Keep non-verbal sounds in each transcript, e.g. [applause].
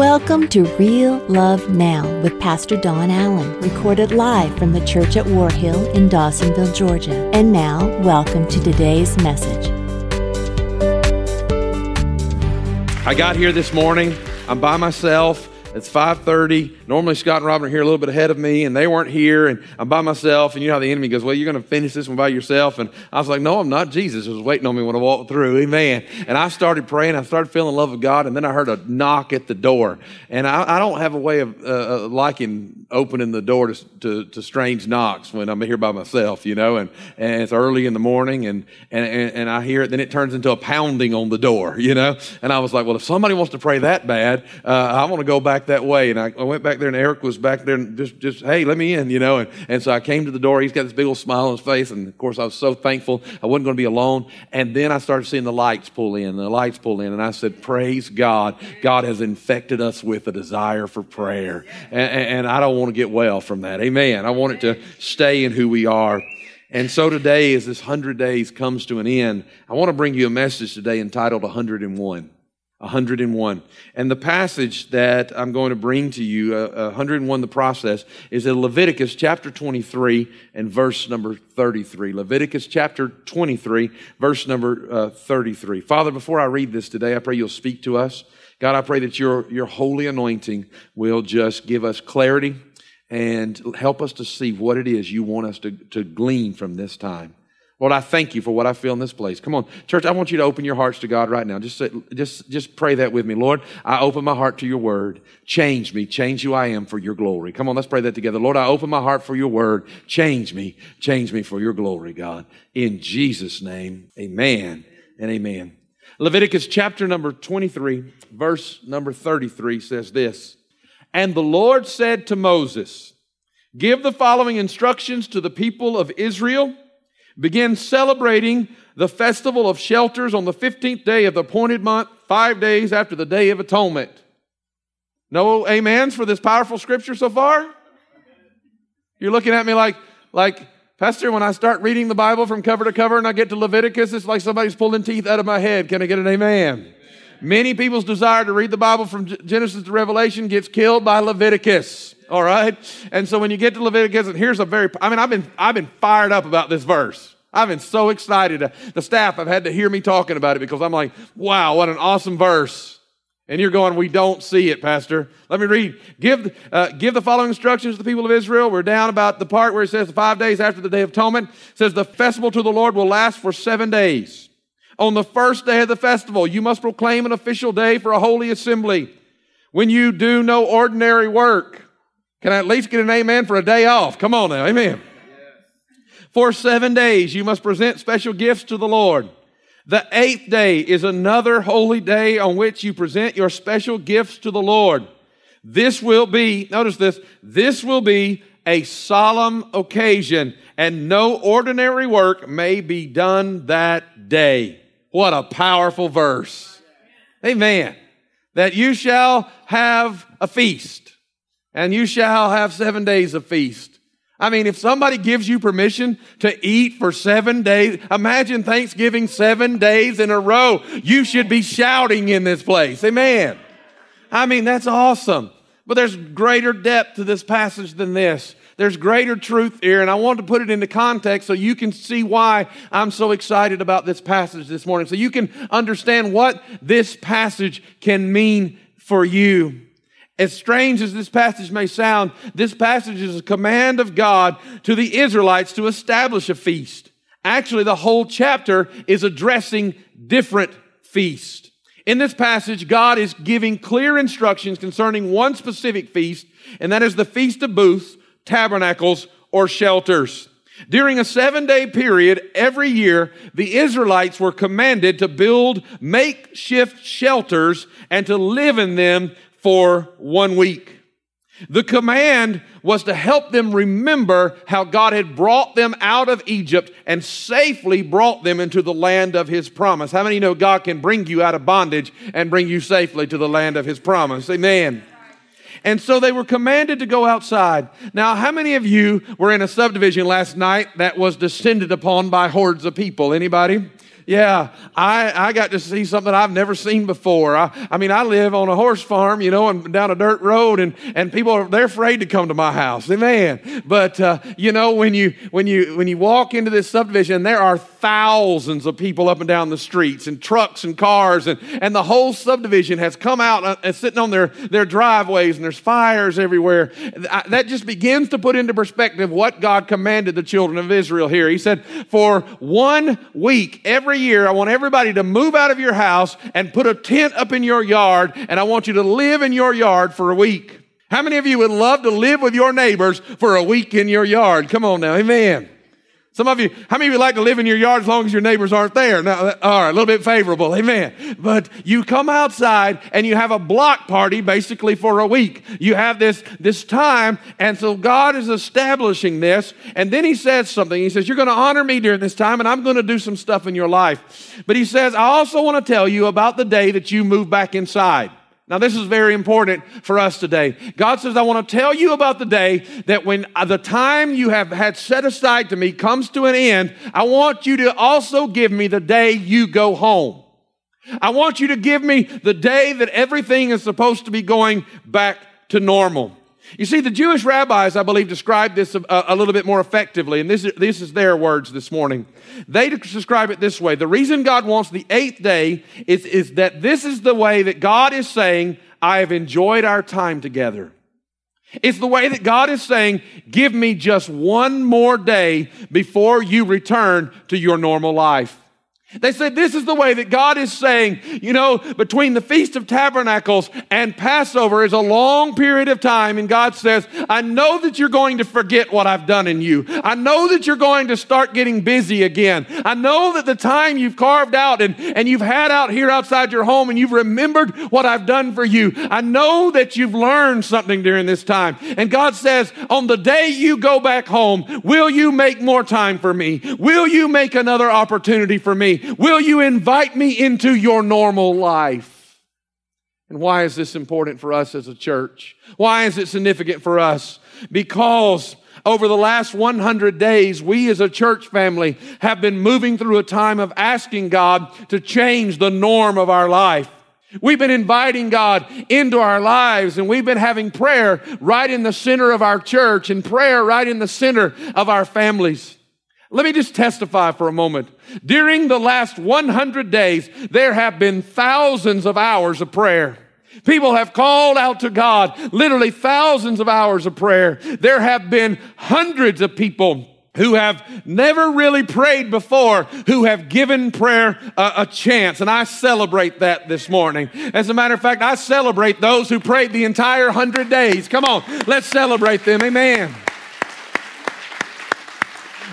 Welcome to Real Love Now with Pastor Don Allen, recorded live from the church at War Hill in Dawsonville, Georgia. And now, welcome to today's message. I got here this morning. I'm by myself. It's 5:30. Normally Scott and Robin are here a little bit ahead of me, and they weren't here, and I'm by myself. And you know how the enemy goes, "Well, you're going to finish this one by yourself." And I was like, "No, I'm not. Jesus was waiting on me when I walked through." Amen. And I started praying. I started feeling the love of God, and then I heard a knock at the door. And I, I don't have a way of uh, uh liking opening the door to, to, to, strange knocks when I'm here by myself, you know. And, and it's early in the morning, and, and and I hear it. Then it turns into a pounding on the door, you know. And I was like, "Well, if somebody wants to pray that bad, uh, I want to go back." Back that way. And I, I, went back there, and Eric was back there, and just, just, hey, let me in, you know. And, and so I came to the door. He's got this big old smile on his face, and of course, I was so thankful I wasn't going to be alone. And then I started seeing the lights pull in, the lights pull in, and I said, "Praise God! God has infected us with a desire for prayer, and, and I don't want to get well from that. Amen. I want it to stay in who we are." And so today, as this 100 days comes to an end, I want to bring you a message today entitled 101. 101. And the passage that I'm going to bring to you, uh, 101, the process, is in Leviticus chapter 23 and verse number 33. Leviticus chapter 23, verse number uh, 33. Father, before I read this today, I pray you'll speak to us. God, I pray that your, your holy anointing will just give us clarity and help us to see what it is you want us to, to glean from this time. Lord, I thank you for what I feel in this place. Come on, church, I want you to open your hearts to God right now. Just, say, just, just pray that with me. Lord, I open my heart to your word. Change me. Change who I am for your glory. Come on, let's pray that together. Lord, I open my heart for your word. Change me. Change me for your glory, God. In Jesus' name, amen and amen. Leviticus chapter number 23, verse number 33 says this. And the Lord said to Moses, Give the following instructions to the people of Israel begin celebrating the festival of shelters on the 15th day of the appointed month, five days after the Day of Atonement. No amens for this powerful scripture so far? You're looking at me like, like, Pastor, when I start reading the Bible from cover to cover and I get to Leviticus, it's like somebody's pulling teeth out of my head. Can I get an amen? Many people's desire to read the Bible from Genesis to Revelation gets killed by Leviticus. All right. And so when you get to Leviticus, and here's a very, I mean, I've been, I've been fired up about this verse. I've been so excited. The staff have had to hear me talking about it because I'm like, wow, what an awesome verse. And you're going, we don't see it, Pastor. Let me read. Give, uh, give the following instructions to the people of Israel. We're down about the part where it says the five days after the day of atonement. Says the festival to the Lord will last for seven days. On the first day of the festival, you must proclaim an official day for a holy assembly when you do no ordinary work. Can I at least get an amen for a day off? Come on now, amen. For seven days you must present special gifts to the Lord. The eighth day is another holy day on which you present your special gifts to the Lord. This will be, notice this, this will be a solemn occasion and no ordinary work may be done that day. What a powerful verse. Amen. That you shall have a feast and you shall have seven days of feast. I mean, if somebody gives you permission to eat for seven days, imagine Thanksgiving seven days in a row. You should be shouting in this place. Amen. I mean, that's awesome. But there's greater depth to this passage than this. There's greater truth here, and I want to put it into context so you can see why I'm so excited about this passage this morning, so you can understand what this passage can mean for you. As strange as this passage may sound, this passage is a command of God to the Israelites to establish a feast. Actually, the whole chapter is addressing different feasts. In this passage, God is giving clear instructions concerning one specific feast, and that is the Feast of Booths, Tabernacles, or Shelters. During a seven day period every year, the Israelites were commanded to build makeshift shelters and to live in them for one week. The command was to help them remember how God had brought them out of Egypt and safely brought them into the land of His promise. How many know God can bring you out of bondage and bring you safely to the land of His promise? Amen. And so they were commanded to go outside. Now, how many of you were in a subdivision last night that was descended upon by hordes of people? Anybody? Yeah, I, I got to see something I've never seen before. I, I mean, I live on a horse farm, you know, and down a dirt road, and, and people are they're afraid to come to my house. Amen. But uh, you know, when you when you when you walk into this subdivision, there are thousands of people up and down the streets, and trucks and cars, and, and the whole subdivision has come out uh, and sitting on their, their driveways, and there's fires everywhere. That just begins to put into perspective what God commanded the children of Israel here. He said, For one week, every year, I want everybody to move out of your house and put a tent up in your yard, and I want you to live in your yard for a week. How many of you would love to live with your neighbors for a week in your yard? Come on now, amen. Some of you, how many of you like to live in your yard as long as your neighbors aren't there? Now, all right, a little bit favorable, amen. But you come outside and you have a block party basically for a week. You have this, this time, and so God is establishing this. And then He says something. He says, You're going to honor me during this time, and I'm going to do some stuff in your life. But He says, I also want to tell you about the day that you move back inside. Now, this is very important for us today. God says, I want to tell you about the day that when uh, the time you have had set aside to me comes to an end, I want you to also give me the day you go home. I want you to give me the day that everything is supposed to be going back to normal. You see, the Jewish rabbis, I believe, describe this a, a, little bit more effectively, and this is, this is their words this morning. They describe it this way The reason God wants the eighth day is, is that this is the way that God is saying, I have enjoyed our time together. It's the way that God is saying, Give me just one more day before you return to your normal life. They said this is the way that God is saying, you know, between the Feast of Tabernacles and Passover is a long period of time. And God says, I know that you're going to forget what I've done in you. I know that you're going to start getting busy again. I know that the time you've carved out and, and you've had out here outside your home and you've remembered what I've done for you. I know that you've learned something during this time. And God says, on the day you go back home, will you make more time for me? Will you make another opportunity for me? Will you invite me into your normal life? And why is this important for us as a church? Why is it significant for us? Because over the last 100 days, we as a church family have been moving through a time of asking God to change the norm of our life. We've been inviting God into our lives and we've been having prayer right in the center of our church and prayer right in the center of our families. Let me just testify for a moment. During the last 100 days, there have been thousands of hours of prayer. People have called out to God, literally thousands of hours of prayer. There have been hundreds of people who have never really prayed before, who have given prayer a, a, chance. And I celebrate that this morning. As a matter of fact, I celebrate those who prayed the entire hundred days. Come on, let's celebrate them. Amen.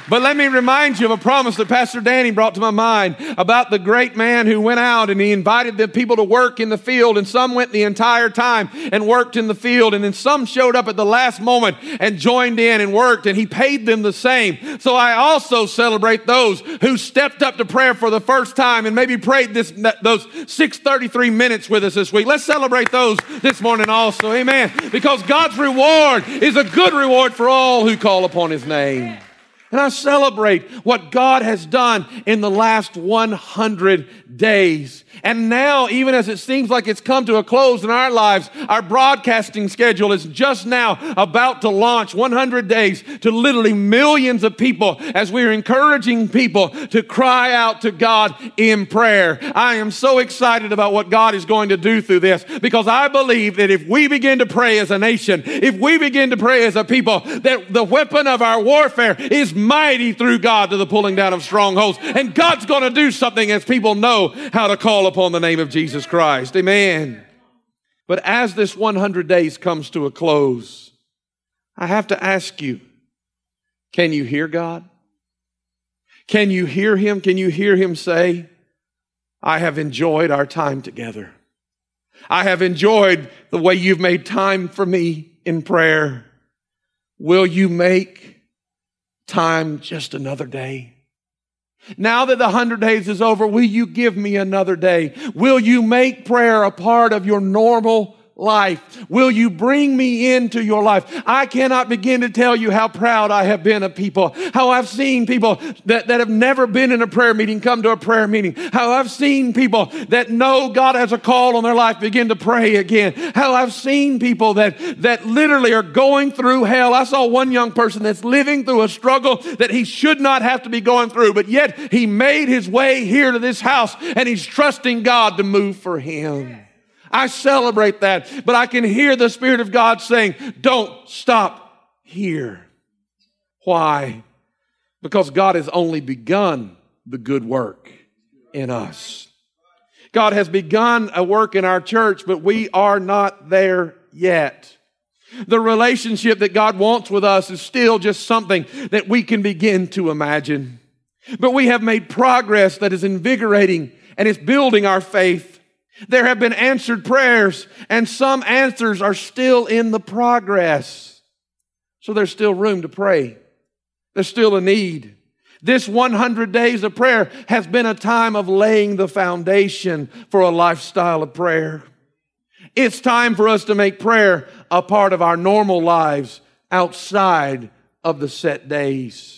But let me remind you of a promise that Pastor Danny brought to my mind about the great man who went out and he invited the people to work in the field and some went the entire time and worked in the field and then some showed up at the last moment and joined in and worked and he paid them the same. So I also celebrate those who stepped up to prayer for the first time and maybe prayed this, those 633 minutes with us this week. Let's celebrate those this morning also. Amen. Because God's reward is a good reward for all who call upon his name. And I celebrate what God has done in the last 100 days. And now, even as it seems like it's come to a close in our lives, our broadcasting schedule is just now about to launch 100 days to literally millions of people as we're encouraging people to cry out to God in prayer. I am so excited about what God is going to do through this because I believe that if we begin to pray as a nation, if we begin to pray as a people, that the weapon of our warfare is mighty through God to the pulling down of strongholds. And God's going to do something as people know how to call upon the name of Jesus Christ. Amen. But as this 100 days comes to a close, I have to ask you can you hear God? Can you hear Him? Can you hear Him say, I have enjoyed our time together. I have enjoyed the way you've made time for me in prayer. Will you make time just another day? Now that the hundred days is over, will you give me another day? Will you make prayer a part of your normal life. Will you bring me into your life? I cannot begin to tell you how proud I have been of people, how I've seen people that, that have never been in a prayer meeting come to a prayer meeting, how I've seen people that know God has a call on their life begin to pray again, how I've seen people that, that literally are going through hell. I saw one young person that's living through a struggle that he should not have to be going through, but yet he made his way here to this house and he's trusting God to move for him. I celebrate that, but I can hear the Spirit of God saying, don't stop here. Why? Because God has only begun the good work in us. God has begun a work in our church, but we are not there yet. The relationship that God wants with us is still just something that we can begin to imagine. But we have made progress that is invigorating and is building our faith. There have been answered prayers, and some answers are still in the progress. So there's still room to pray. There's still a need. This 100 days of prayer has been a time of laying the foundation for a lifestyle of prayer. It's time for us to make prayer a part of our normal lives outside of the set days.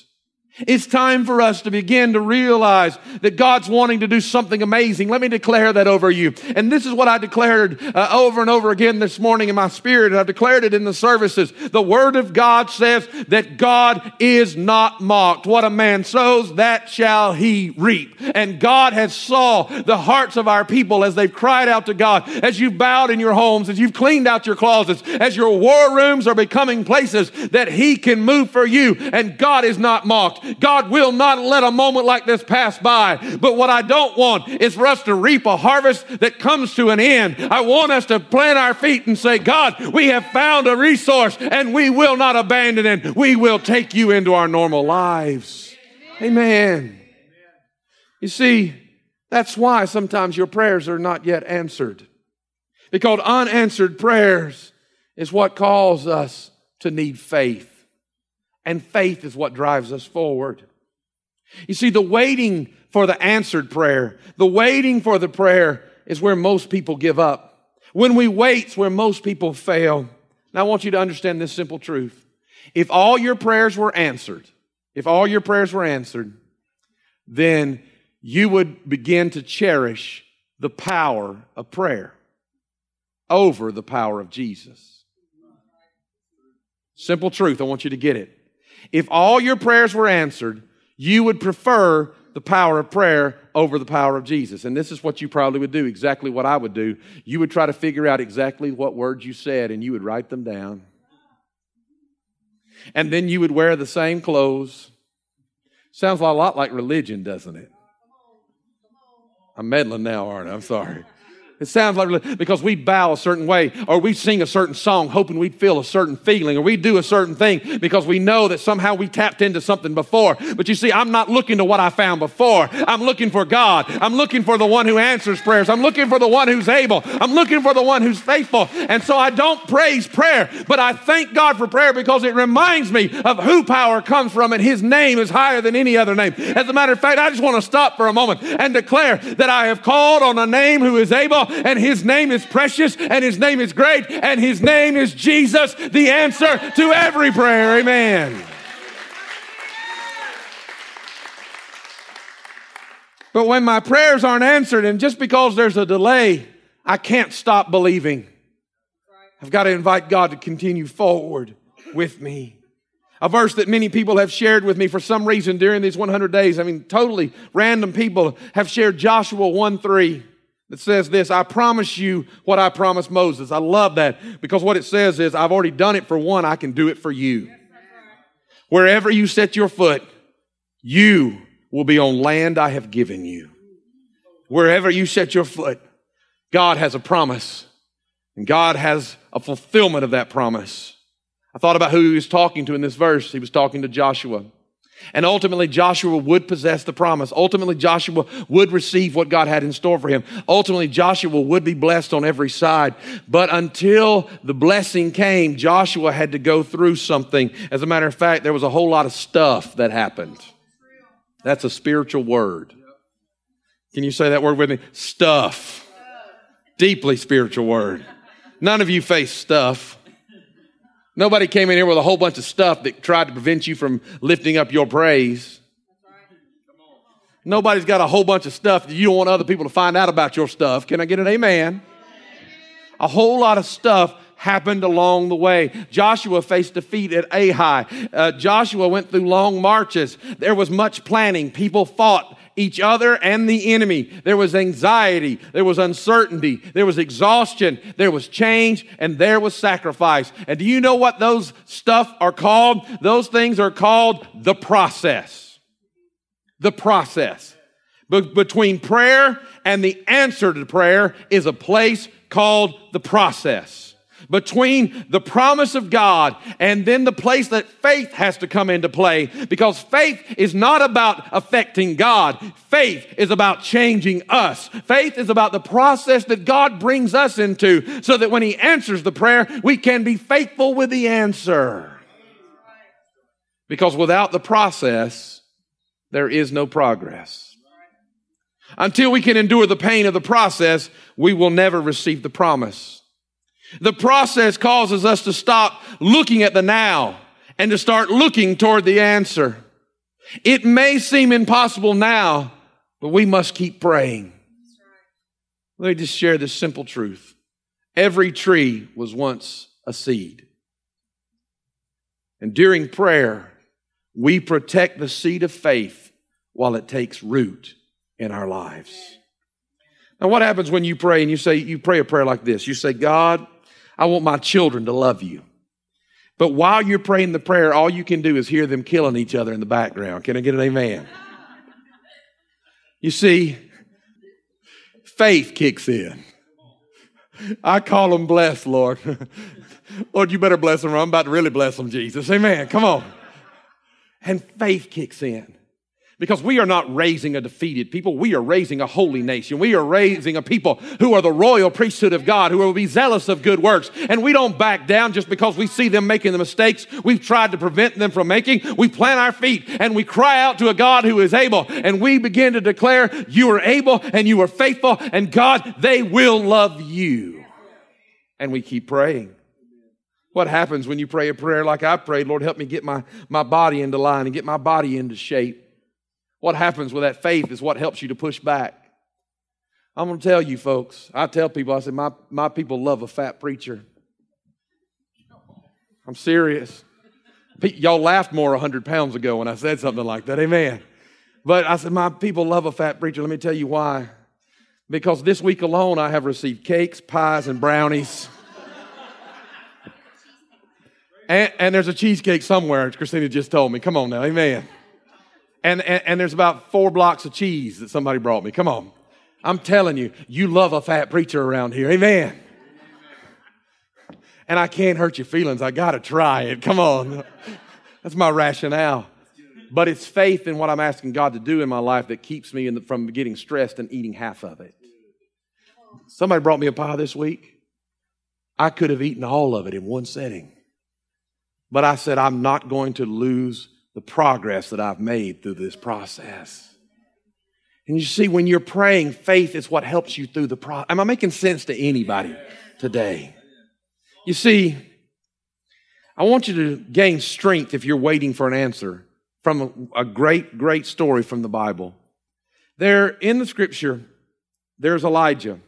It's time for us to begin to realize that God's wanting to do something amazing. Let me declare that over you. And this is what I declared uh, over and over again this morning in my spirit, and I've declared it in the services. The Word of God says that God is not mocked. What a man sows, that shall he reap. And God has saw the hearts of our people as they've cried out to God, as you've bowed in your homes, as you've cleaned out your closets, as your war rooms are becoming places that He can move for you. And God is not mocked. God will not let a moment like this pass by. But what I don't want is for us to reap a harvest that comes to an end. I want us to plant our feet and say, God, we have found a resource and we will not abandon it. We will take you into our normal lives. Amen. You see, that's why sometimes your prayers are not yet answered. Because unanswered prayers is what calls us to need faith. And faith is what drives us forward. You see, the waiting for the answered prayer, the waiting for the prayer is where most people give up. When we wait, it's where most people fail. Now, I want you to understand this simple truth. If all your prayers were answered, if all your prayers were answered, then you would begin to cherish the power of prayer over the power of Jesus. Simple truth. I want you to get it. If all your prayers were answered, you would prefer the power of prayer over the power of Jesus. And this is what you probably would do, exactly what I would do. You would try to figure out exactly what words you said and you would write them down. And then you would wear the same clothes. Sounds a lot like religion, doesn't it? I'm meddling now, aren't I? I'm sorry. It sounds like because we bow a certain way, or we sing a certain song hoping we'd feel a certain feeling, or we do a certain thing because we know that somehow we tapped into something before. But you see, I'm not looking to what I found before. I'm looking for God. I'm looking for the one who answers prayers. I'm looking for the one who's able. I'm looking for the one who's faithful. And so I don't praise prayer, but I thank God for prayer because it reminds me of who power comes from, and His name is higher than any other name. As a matter of fact, I just want to stop for a moment and declare that I have called on a name who is able and his name is precious, and his name is great, and his name is Jesus, the answer to every prayer. Amen. But when my prayers aren't answered, and just because there's a delay, I can't stop believing. I've got to invite God to continue forward with me. A verse that many people have shared with me for some reason during these 100 days. I mean, totally random people have shared Joshua 1 3 that says this I promise you what I promised Moses. I love that because what it says is, I've already done it for one, I can do it for you. Wherever you set your foot, you will be on land I have given you. Wherever you set your foot, God has a promise, and God has a fulfillment of that promise. I thought about who he was talking to in this verse. He was talking to Joshua. And ultimately, Joshua would possess the promise. Ultimately, Joshua would receive what God had in store for him. Ultimately, Joshua would be blessed on every side. But until the blessing came, Joshua had to go through something. As a matter of fact, there was a whole lot of stuff that happened. That's a spiritual word. Can you say that word with me? Stuff. Deeply spiritual word. None of you face stuff. Nobody came in here with a whole bunch of stuff that tried to prevent you from lifting up your praise. Nobody's got a whole bunch of stuff that you don't want other people to find out about your stuff. Can I get an amen? A whole lot of stuff happened along the way. Joshua faced defeat at Ai. Uh, Joshua went through long marches. There was much planning. People fought each other and the enemy. There was anxiety. There was uncertainty. There was exhaustion. There was change and there was sacrifice. And do you know what those stuff are called? Those things are called the process. The process. Be- between prayer and the answer to prayer is a place called the process between the promise of God and then the place that faith has to come into play because faith is not about affecting God. Faith is about changing us. Faith is about the process that God brings us into so that when He answers the prayer, we can be faithful with the answer. Because without the process, there is no progress. Until we can endure the pain of the process, we will never receive the promise. The process causes us to stop looking at the now and to start looking toward the answer. It may seem impossible now, but we must keep praying. Let me just share this simple truth. Every tree was once a seed. And during prayer, we protect the seed of faith while it takes root in our lives. Now, what happens when you pray and you say, you pray a prayer like this? You say, God, I want my children to love you. But while you're praying the prayer, all you can do is hear them killing each other in the background. Can I get an amen? You see, faith kicks in. I call them blessed, Lord. [laughs] Lord, you better bless them I'm about to really bless them, Jesus. Amen. Come on. And faith kicks in. Because we are not raising a defeated people. We are raising a holy nation. We are raising a people who are the royal priesthood of God, who will be zealous of good works. And we don't back down just because we see them making the mistakes we've tried to prevent them from making. We plant our feet and we cry out to a God who is able. And we begin to declare, You are able and you are faithful. And God, they will love you. And we keep praying. What happens when you pray a prayer like I prayed? Lord, help me get my, my body into line and get my body into shape. What happens with that faith is what helps you to push back. I'm going to tell you, folks. I tell people, I said, my, my people love a fat preacher. I'm serious. Y'all laughed more 100 pounds ago when I said something like that. Amen. But I said, my people love a fat preacher. Let me tell you why. Because this week alone, I have received cakes, pies, and brownies. and, and there's a cheesecake somewhere, Christina just told me. Come on now. Amen. And, and, and there's about four blocks of cheese that somebody brought me. Come on. I'm telling you, you love a fat preacher around here. Amen. And I can't hurt your feelings. I got to try it. Come on. That's my rationale. But it's faith in what I'm asking God to do in my life that keeps me the, from getting stressed and eating half of it. Somebody brought me a pie this week. I could have eaten all of it in one setting. But I said, I'm not going to lose the progress that I've made through this process. And you see, when you're praying, faith is what helps you through the process. Am I making sense to anybody today? You see, I want you to gain strength if you're waiting for an answer from a, a great, great story from the Bible. There in the scripture, there's Elijah.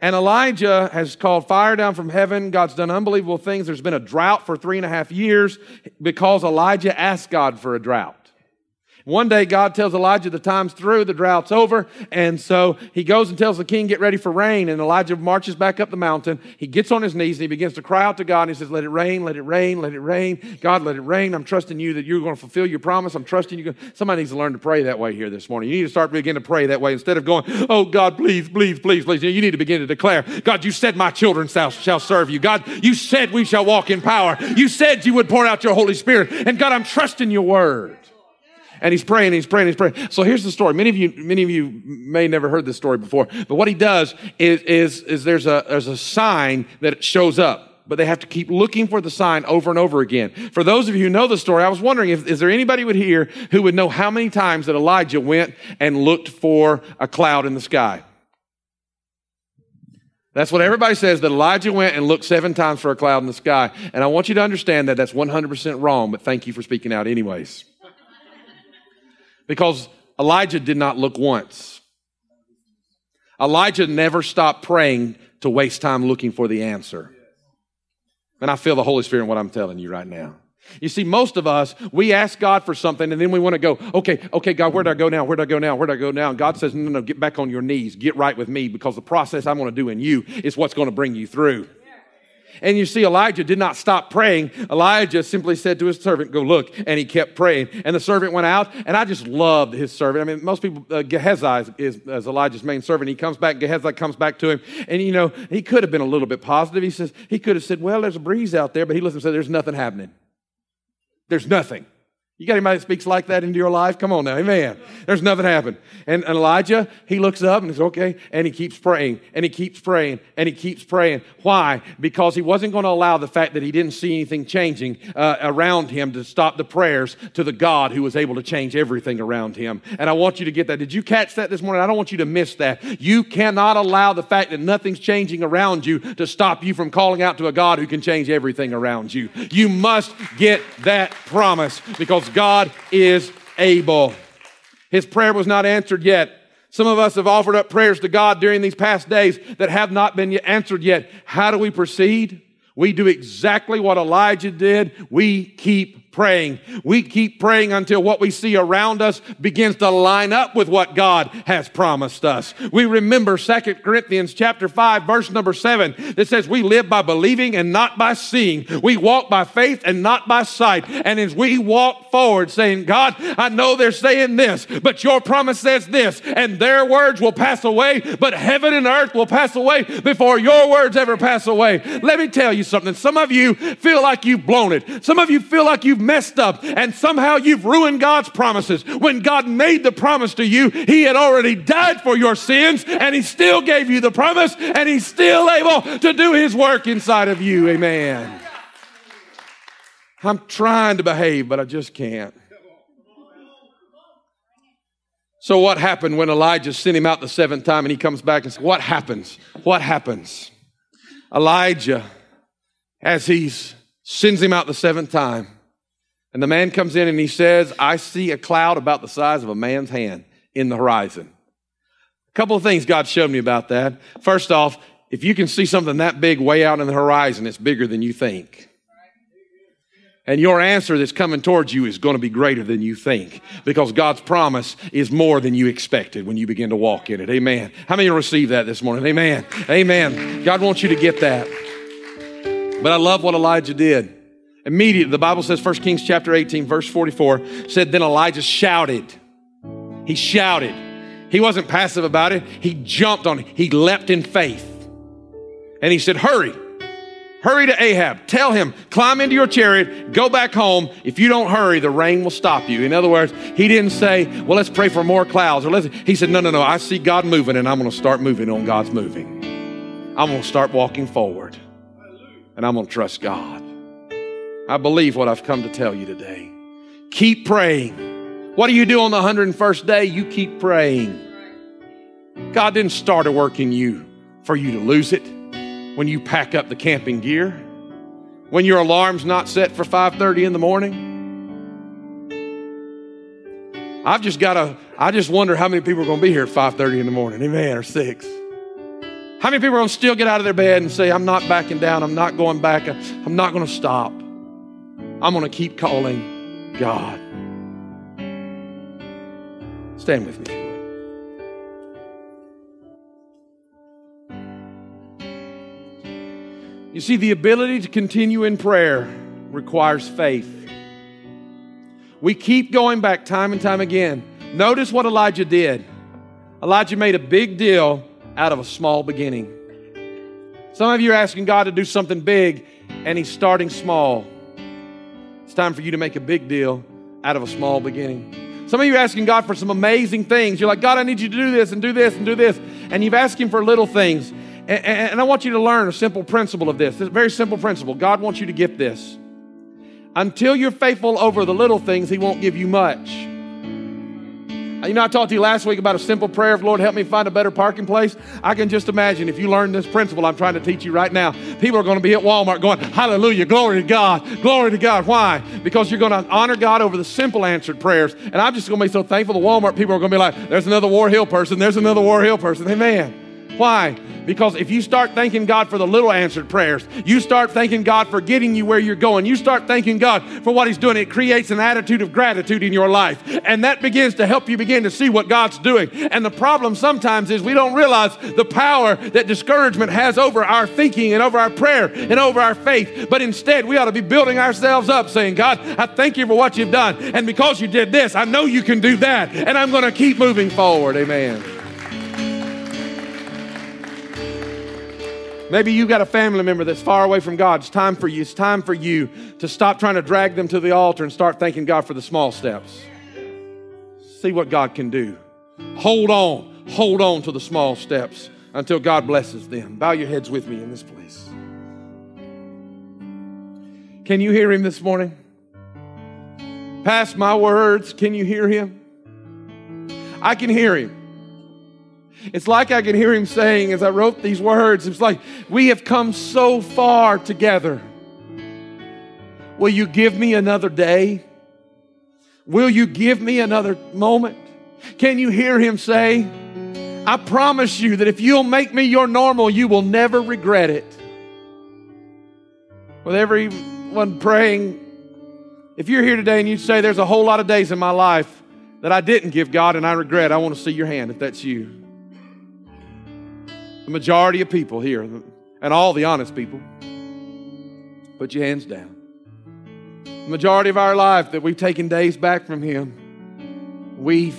And Elijah has called fire down from heaven. God's done unbelievable things. There's been a drought for three and a half years because Elijah asked God for a drought. One day, God tells Elijah the time's through, the drought's over. And so he goes and tells the king, Get ready for rain. And Elijah marches back up the mountain. He gets on his knees and he begins to cry out to God. And he says, Let it rain, let it rain, let it rain. God, let it rain. I'm trusting you that you're going to fulfill your promise. I'm trusting you. Somebody needs to learn to pray that way here this morning. You need to start begin to pray that way instead of going, Oh, God, please, please, please, please. You need to begin to declare, God, you said my children shall, shall serve you. God, you said we shall walk in power. You said you would pour out your Holy Spirit. And God, I'm trusting your word and he's praying, he's praying, he's praying. So here's the story. Many of you, many of you may never heard this story before, but what he does is, is, is there's a, there's a sign that shows up but they have to keep looking for the sign over and over again. For those of you who know the story, I was wondering if is there anybody would here who would know how many times that Elijah went and looked for a cloud in the sky? That's what everybody says that Elijah went and looked seven times for a cloud in the sky. And I want you to understand that that's 100% wrong, but thank you for speaking out anyways. Because Elijah did not look once. Elijah never stopped praying to waste time looking for the answer. And I feel the Holy Spirit in what I'm telling you right now. You see, most of us, we ask God for something and then we want to go, okay, okay, God, where do I go now? Where do I go now? Where do I go now? And God says, no, no, no, get back on your knees. Get right with me because the process I'm going to do in you is what's going to bring you through. And you see, Elijah did not stop praying. Elijah simply said to his servant, Go look. And he kept praying. And the servant went out. And I just loved his servant. I mean, most people, uh, Gehazi is, is, Elijah's main servant. He comes back, Gehazi comes back to him. And, you know, he could have been a little bit positive. He says, He could have said, Well, there's a breeze out there. But he listened and said, There's nothing happening. There's nothing. You got anybody that speaks like that into your life? Come on now, amen. There's nothing happened. And, Elijah, he looks up and says, okay, and he keeps praying, and he keeps praying, and he keeps praying. Why? Because he wasn't going to allow the fact that he didn't see anything changing uh, around him to stop the prayers to the God who was able to change everything around him. And I want you to get that. Did you catch that this morning? I don't want you to miss that. You cannot allow the fact that nothing's changing around you to stop you from calling out to a God who can change everything around you. You must get that promise because God is able. His prayer was not answered yet. Some of us have offered up prayers to God during these past days that have not been answered yet. How do we proceed? We do exactly what Elijah did. We keep praying. We keep praying until what we see around us begins to line up with what God has promised us. We remember 2 Corinthians chapter 5 verse number 7 that says we live by believing and not by seeing. We walk by faith and not by sight. And as we walk forward saying, God, I know they're saying this, but your promise says this, and their words will pass away, but heaven and earth will pass away before your words ever pass away. Let me tell you something. Some of you feel like you've blown it. Some of you feel like you've messed up and somehow you've ruined God's promises. When God made the promise to you, He had already died for your sins and He still gave you the promise and He's still able to do His work inside of you. Amen. I'm trying to behave, but I just can't. So, what happened when Elijah sent him out the seventh time and he comes back and says, What happens? What happens? Elijah, as he sends him out the seventh time, and the man comes in and he says, I see a cloud about the size of a man's hand in the horizon. A couple of things God showed me about that. First off, if you can see something that big way out in the horizon, it's bigger than you think. And your answer that's coming towards you is going to be greater than you think because God's promise is more than you expected when you begin to walk in it. Amen. How many receive that this morning? Amen. Amen. God wants you to get that. But I love what Elijah did. Immediately, the Bible says, 1 Kings chapter 18, verse 44, said, Then Elijah shouted. He shouted. He wasn't passive about it. He jumped on it. He leapt in faith. And he said, Hurry. Hurry to Ahab. Tell him, climb into your chariot, go back home. If you don't hurry, the rain will stop you. In other words, he didn't say, well, let's pray for more clouds. Or let's, he said, no, no, no, I see God moving and I'm going to start moving on God's moving. I'm going to start walking forward and I'm going to trust God. I believe what I've come to tell you today. Keep praying. What do you do on the 101st day? You keep praying. God didn't start a work in you for you to lose it when you pack up the camping gear, when your alarm's not set for 5:30 in the morning. I've just got to I just wonder how many people are going to be here at 5:30 in the morning. Amen or 6. How many people are going to still get out of their bed and say I'm not backing down, I'm not going back, I'm not going to stop. I'm going to keep calling God. Stand with me. You see, the ability to continue in prayer requires faith. We keep going back time and time again. Notice what Elijah did. Elijah made a big deal out of a small beginning. Some of you are asking God to do something big, and He's starting small. It's time for you to make a big deal out of a small beginning. Some of you are asking God for some amazing things. You're like, God, I need you to do this and do this and do this. And you've asked Him for little things. And, and I want you to learn a simple principle of this. A very simple principle. God wants you to get this. Until you're faithful over the little things, He won't give you much. You know, I talked to you last week about a simple prayer of Lord, help me find a better parking place. I can just imagine if you learn this principle I'm trying to teach you right now, people are going to be at Walmart going, Hallelujah, glory to God, glory to God. Why? Because you're going to honor God over the simple answered prayers. And I'm just going to be so thankful the Walmart people are going to be like, there's another War Hill person, there's another War Hill person. Amen. Why? Because if you start thanking God for the little answered prayers, you start thanking God for getting you where you're going, you start thanking God for what He's doing, it creates an attitude of gratitude in your life. And that begins to help you begin to see what God's doing. And the problem sometimes is we don't realize the power that discouragement has over our thinking and over our prayer and over our faith. But instead, we ought to be building ourselves up saying, God, I thank you for what you've done. And because you did this, I know you can do that. And I'm going to keep moving forward. Amen. Maybe you've got a family member that's far away from God. It's time for you. It's time for you to stop trying to drag them to the altar and start thanking God for the small steps. See what God can do. Hold on. Hold on to the small steps until God blesses them. Bow your heads with me in this place. Can you hear him this morning? Past my words, can you hear him? I can hear him. It's like I can hear him saying as I wrote these words, it's like, we have come so far together. Will you give me another day? Will you give me another moment? Can you hear him say, I promise you that if you'll make me your normal, you will never regret it. With everyone praying, if you're here today and you say, There's a whole lot of days in my life that I didn't give God and I regret, I want to see your hand if that's you the majority of people here, and all the honest people, put your hands down. The majority of our life that we've taken days back from Him, we've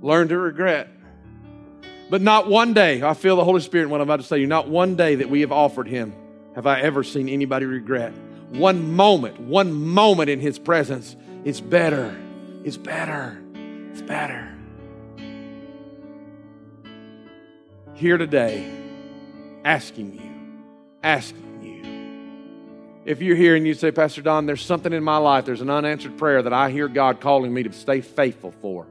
learned to regret. But not one day, I feel the Holy Spirit what I'm about to say you, not one day that we have offered Him have I ever seen anybody regret. One moment, one moment in His presence is better. It's better. It's better. Here today, asking you, asking you. If you're here and you say, Pastor Don, there's something in my life, there's an unanswered prayer that I hear God calling me to stay faithful for,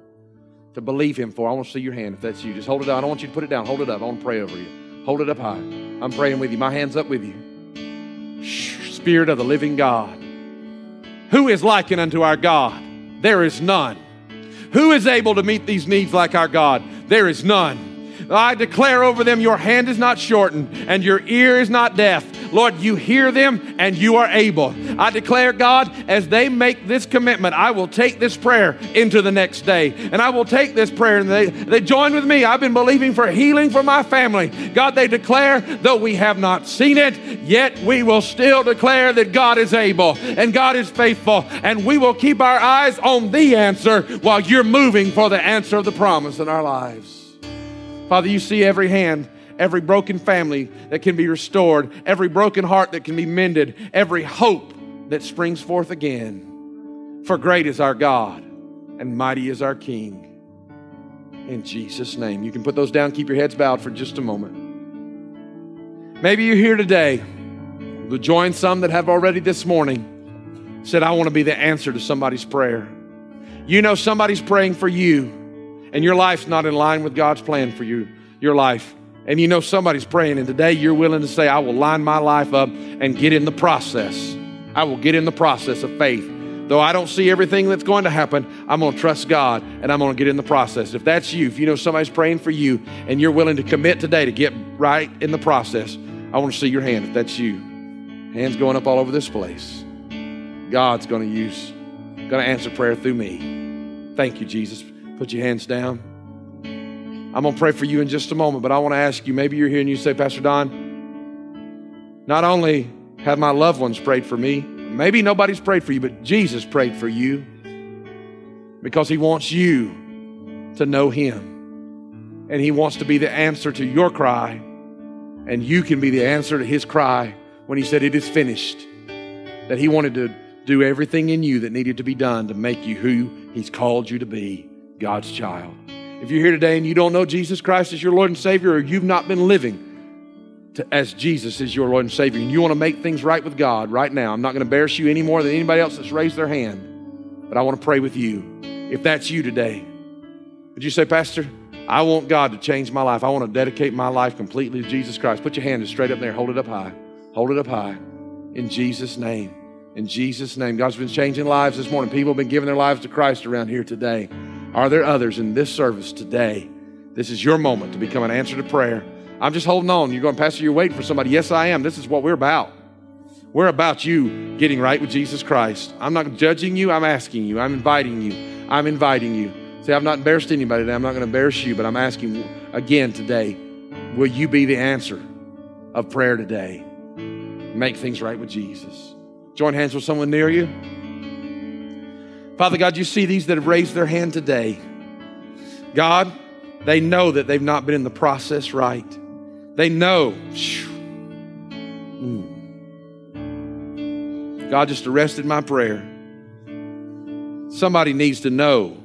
to believe Him for, I want to see your hand if that's you. Just hold it up. I don't want you to put it down. Hold it up. I want to pray over you. Hold it up high. I'm praying with you. My hand's up with you. Spirit of the living God. Who is likened unto our God? There is none. Who is able to meet these needs like our God? There is none. I declare over them, your hand is not shortened and your ear is not deaf. Lord, you hear them and you are able. I declare, God, as they make this commitment, I will take this prayer into the next day. And I will take this prayer and they, they join with me. I've been believing for healing for my family. God, they declare, though we have not seen it, yet we will still declare that God is able and God is faithful. And we will keep our eyes on the answer while you're moving for the answer of the promise in our lives. Father, you see every hand, every broken family that can be restored, every broken heart that can be mended, every hope that springs forth again. For great is our God and mighty is our King. In Jesus' name. You can put those down, keep your heads bowed for just a moment. Maybe you're here today to join some that have already this morning said, I want to be the answer to somebody's prayer. You know somebody's praying for you and your life's not in line with God's plan for you, your life, and you know somebody's praying, and today you're willing to say, I will line my life up and get in the process. I will get in the process of faith. Though I don't see everything that's going to happen, I'm going to trust God and I'm going to get in the process. If that's you, if you know somebody's praying for you and you're willing to commit today to get right in the process, I want to see your hand if that's you. Hands going up all over this place. God's going to use, going to answer prayer through me. Thank you, Jesus. Put your hands down. I'm going to pray for you in just a moment, but I want to ask you maybe you're here and you say, Pastor Don, not only have my loved ones prayed for me, maybe nobody's prayed for you, but Jesus prayed for you because he wants you to know him. And he wants to be the answer to your cry, and you can be the answer to his cry when he said, It is finished. That he wanted to do everything in you that needed to be done to make you who he's called you to be. God's child. If you're here today and you don't know Jesus Christ as your Lord and Savior, or you've not been living to, as Jesus is your Lord and Savior, and you want to make things right with God right now, I'm not going to embarrass you any more than anybody else that's raised their hand, but I want to pray with you. If that's you today, Would you say, Pastor, I want God to change my life. I want to dedicate my life completely to Jesus Christ. Put your hand straight up there. Hold it up high. Hold it up high. In Jesus' name. In Jesus' name. God's been changing lives this morning. People have been giving their lives to Christ around here today. Are there others in this service today? This is your moment to become an answer to prayer. I'm just holding on. You're going, Pastor, you're waiting for somebody. Yes, I am. This is what we're about. We're about you getting right with Jesus Christ. I'm not judging you. I'm asking you. I'm inviting you. I'm inviting you. See, I've not embarrassed anybody today. I'm not going to embarrass you, but I'm asking again today will you be the answer of prayer today? Make things right with Jesus. Join hands with someone near you. Father God, you see these that have raised their hand today. God, they know that they've not been in the process right. They know. Mm. God just arrested my prayer. Somebody needs to know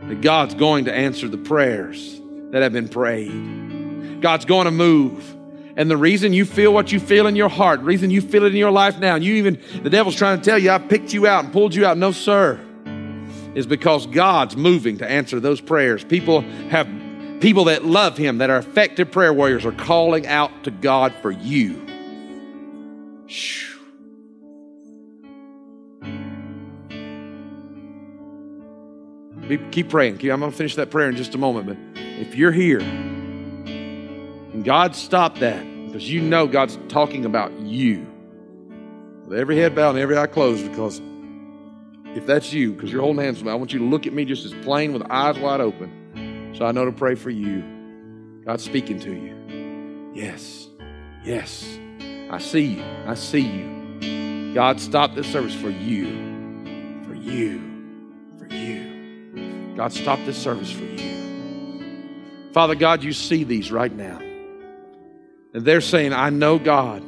that God's going to answer the prayers that have been prayed. God's going to move. And the reason you feel what you feel in your heart, the reason you feel it in your life now, and you even, the devil's trying to tell you, I picked you out and pulled you out. No, sir. Is because God's moving to answer those prayers. People have, people that love Him, that are effective prayer warriors, are calling out to God for you. Keep praying. I'm going to finish that prayer in just a moment. But if you're here and God stopped that because you know God's talking about you, with every head bowed and every eye closed, because if that's you, because you're holding hands with me, I want you to look at me just as plain with eyes wide open so I know to pray for you. God's speaking to you. Yes, yes. I see you. I see you. God stopped this service for you, for you. For you. God, stop this service for you. Father God, you see these right now. And they're saying, I know God.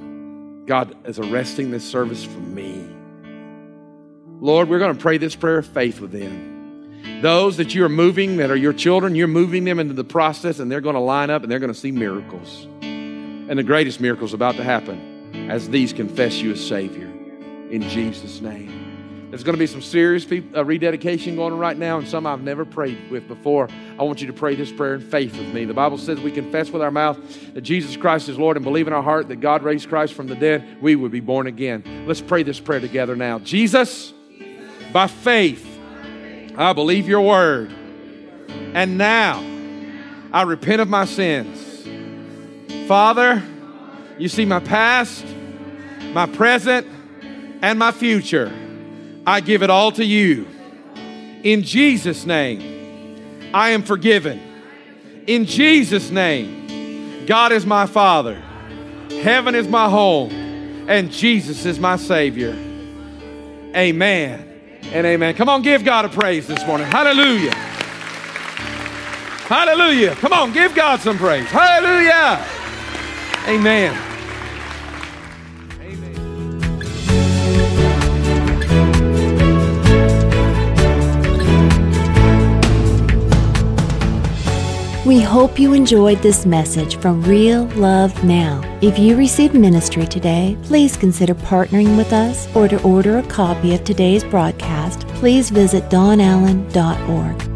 God is arresting this service for me. Lord, we're going to pray this prayer of faith with them. Those that you are moving, that are your children, you're moving them into the process and they're going to line up and they're going to see miracles. And the greatest miracle is about to happen as these confess you as Savior. In Jesus' name. There's going to be some serious uh, rededication going on right now, and some I've never prayed with before. I want you to pray this prayer in faith with me. The Bible says we confess with our mouth that Jesus Christ is Lord and believe in our heart that God raised Christ from the dead, we would be born again. Let's pray this prayer together now. Jesus, by faith, I believe your word. And now I repent of my sins. Father, you see my past, my present, and my future. I give it all to you. In Jesus' name, I am forgiven. In Jesus' name, God is my Father, heaven is my home, and Jesus is my Savior. Amen and amen. Come on, give God a praise this morning. Hallelujah. Hallelujah. Come on, give God some praise. Hallelujah. Amen. We hope you enjoyed this message from Real Love Now. If you received ministry today, please consider partnering with us or to order a copy of today's broadcast, please visit donallen.org.